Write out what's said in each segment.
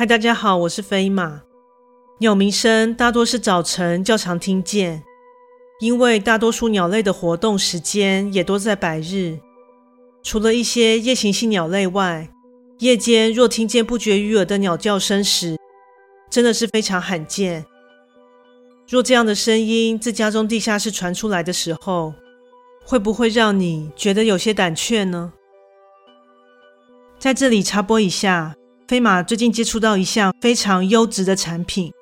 嗨，大家好，我是飞马。鸟鸣声大多是早晨较常听见，因为大多数鸟类的活动时间也多在白日。除了一些夜行性鸟类外，夜间若听见不绝于耳的鸟叫声时，真的是非常罕见。若这样的声音自家中地下室传出来的时候，会不会让你觉得有些胆怯呢？在这里插播一下。飞马最近接触到一项非常优质的产品，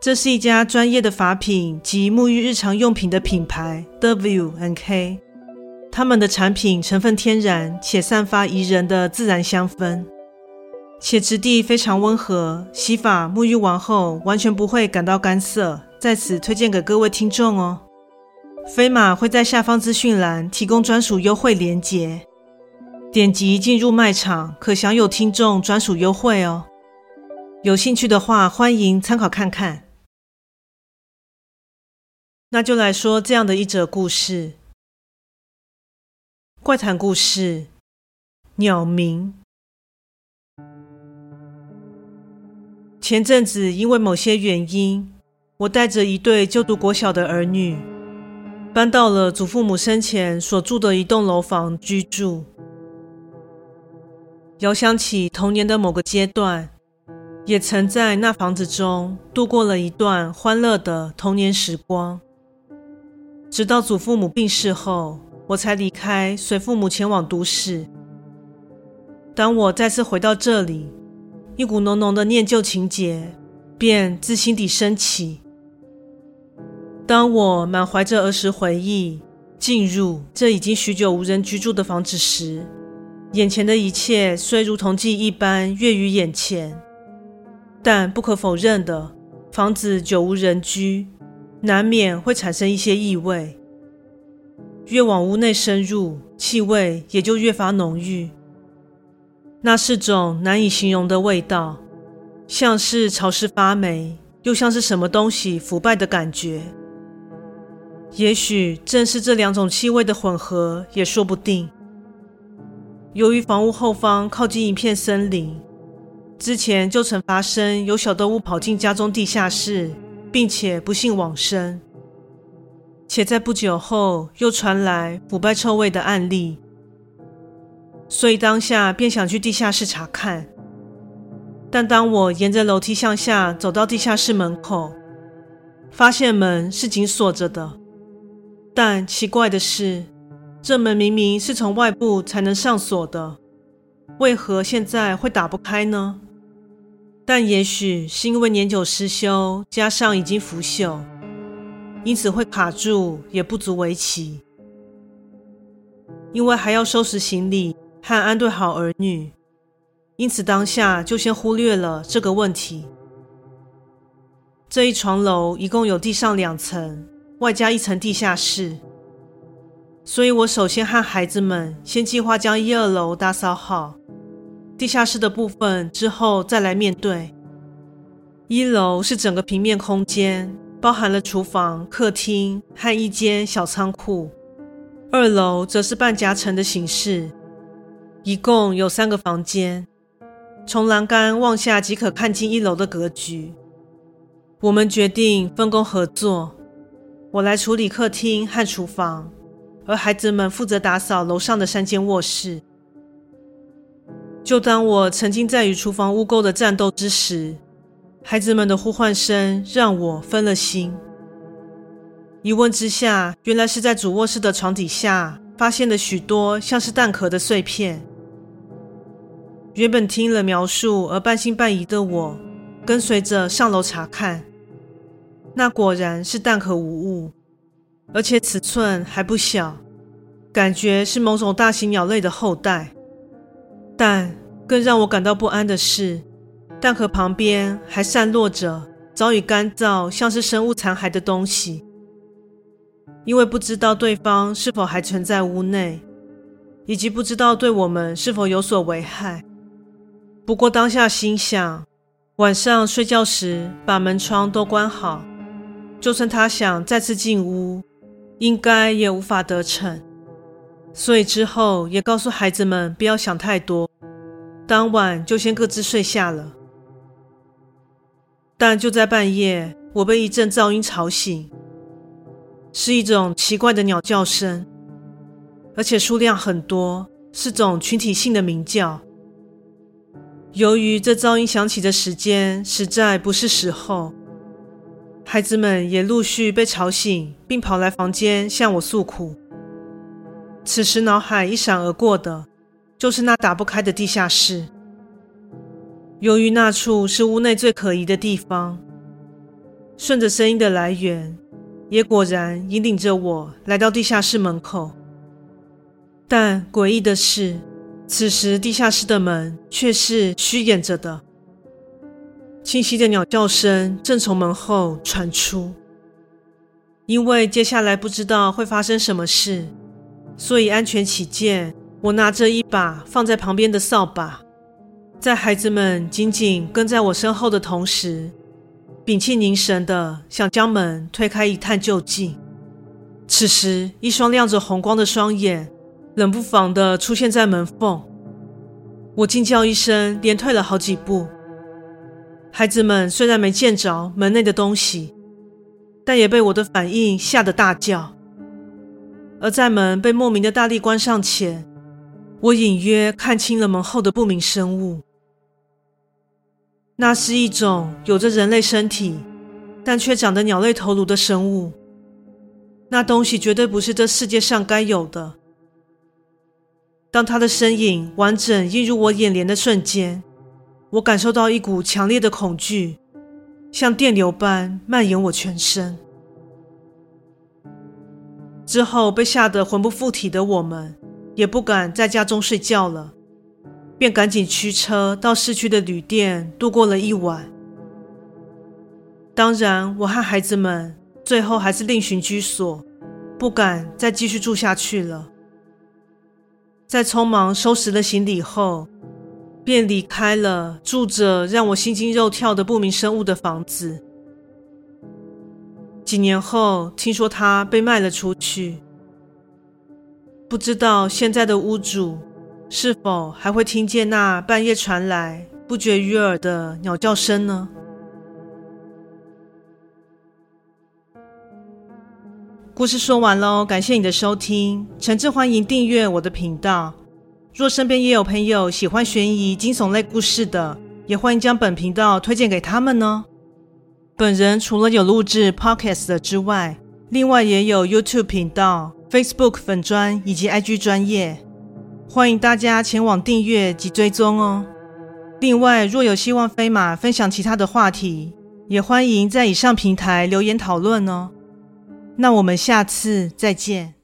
这是一家专业的发品及沐浴日常用品的品牌 W N K。他们的产品成分天然，且散发宜人的自然香氛，且质地非常温和，洗发沐浴完后完全不会感到干涩。在此推荐给各位听众哦。飞马会在下方资讯栏提供专属优惠链接。点击进入卖场，可享有听众专属优惠哦。有兴趣的话，欢迎参考看看。那就来说这样的一则故事：怪谈故事《鸟鸣》。前阵子因为某些原因，我带着一对就读国小的儿女，搬到了祖父母生前所住的一栋楼房居住。遥想起童年的某个阶段，也曾在那房子中度过了一段欢乐的童年时光。直到祖父母病逝后，我才离开，随父母前往都市。当我再次回到这里，一股浓浓的念旧情结便自心底升起。当我满怀着儿时回忆进入这已经许久无人居住的房子时，眼前的一切虽如同记忆一般跃于眼前，但不可否认的，房子久无人居，难免会产生一些异味。越往屋内深入，气味也就越发浓郁。那是种难以形容的味道，像是潮湿发霉，又像是什么东西腐败的感觉。也许正是这两种气味的混合，也说不定。由于房屋后方靠近一片森林，之前就曾发生有小动物跑进家中地下室，并且不幸往生。且在不久后又传来腐败臭味的案例，所以当下便想去地下室查看。但当我沿着楼梯向下走到地下室门口，发现门是紧锁着的。但奇怪的是，这门明明是从外部才能上锁的，为何现在会打不开呢？但也许是因为年久失修，加上已经腐朽，因此会卡住，也不足为奇。因为还要收拾行李和安顿好儿女，因此当下就先忽略了这个问题。这一幢楼一共有地上两层，外加一层地下室。所以我首先和孩子们先计划将一二楼打扫好，地下室的部分之后再来面对。一楼是整个平面空间，包含了厨房、客厅和一间小仓库；二楼则是半夹层的形式，一共有三个房间，从栏杆望下即可看进一楼的格局。我们决定分工合作，我来处理客厅和厨房。而孩子们负责打扫楼上的三间卧室。就当我沉浸在与厨房污垢的战斗之时，孩子们的呼唤声让我分了心。一问之下，原来是在主卧室的床底下发现了许多像是蛋壳的碎片。原本听了描述而半信半疑的我，跟随着上楼查看，那果然是蛋壳无误。而且尺寸还不小，感觉是某种大型鸟类的后代。但更让我感到不安的是，蛋壳旁边还散落着早已干燥、像是生物残骸的东西。因为不知道对方是否还存在屋内，以及不知道对我们是否有所危害。不过当下心想，晚上睡觉时把门窗都关好，就算他想再次进屋。应该也无法得逞，所以之后也告诉孩子们不要想太多，当晚就先各自睡下了。但就在半夜，我被一阵噪音吵醒，是一种奇怪的鸟叫声，而且数量很多，是种群体性的鸣叫。由于这噪音响起的时间实在不是时候，孩子们也陆续被吵醒，并跑来房间向我诉苦。此时脑海一闪而过的，就是那打不开的地下室。由于那处是屋内最可疑的地方，顺着声音的来源，也果然引领着我来到地下室门口。但诡异的是，此时地下室的门却是虚掩着的。清晰的鸟叫声正从门后传出。因为接下来不知道会发生什么事，所以安全起见，我拿着一把放在旁边的扫把。在孩子们紧紧跟在我身后的同时，屏气凝神的想将门推开一探究竟。此时，一双亮着红光的双眼冷不防的出现在门缝，我惊叫一声，连退了好几步。孩子们虽然没见着门内的东西，但也被我的反应吓得大叫。而在门被莫名的大力关上前，我隐约看清了门后的不明生物。那是一种有着人类身体，但却长得鸟类头颅的生物。那东西绝对不是这世界上该有的。当他的身影完整映入我眼帘的瞬间，我感受到一股强烈的恐惧，像电流般蔓延我全身。之后被吓得魂不附体的我们，也不敢在家中睡觉了。便赶紧驱车到市区的旅店度过了一晚。当然，我和孩子们最后还是另寻居所，不敢再继续住下去了。在匆忙收拾了行李后，便离开了住着让我心惊肉跳的不明生物的房子。几年后，听说它被卖了出去，不知道现在的屋主。是否还会听见那半夜传来不绝于耳的鸟叫声呢？故事说完喽，感谢你的收听，诚挚欢迎订阅我的频道。若身边也有朋友喜欢悬疑惊悚类故事的，也欢迎将本频道推荐给他们呢。本人除了有录制 Podcast 的之外，另外也有 YouTube 频道、Facebook 粉专以及 IG 专业。欢迎大家前往订阅及追踪哦。另外，若有希望飞马分享其他的话题，也欢迎在以上平台留言讨论哦。那我们下次再见。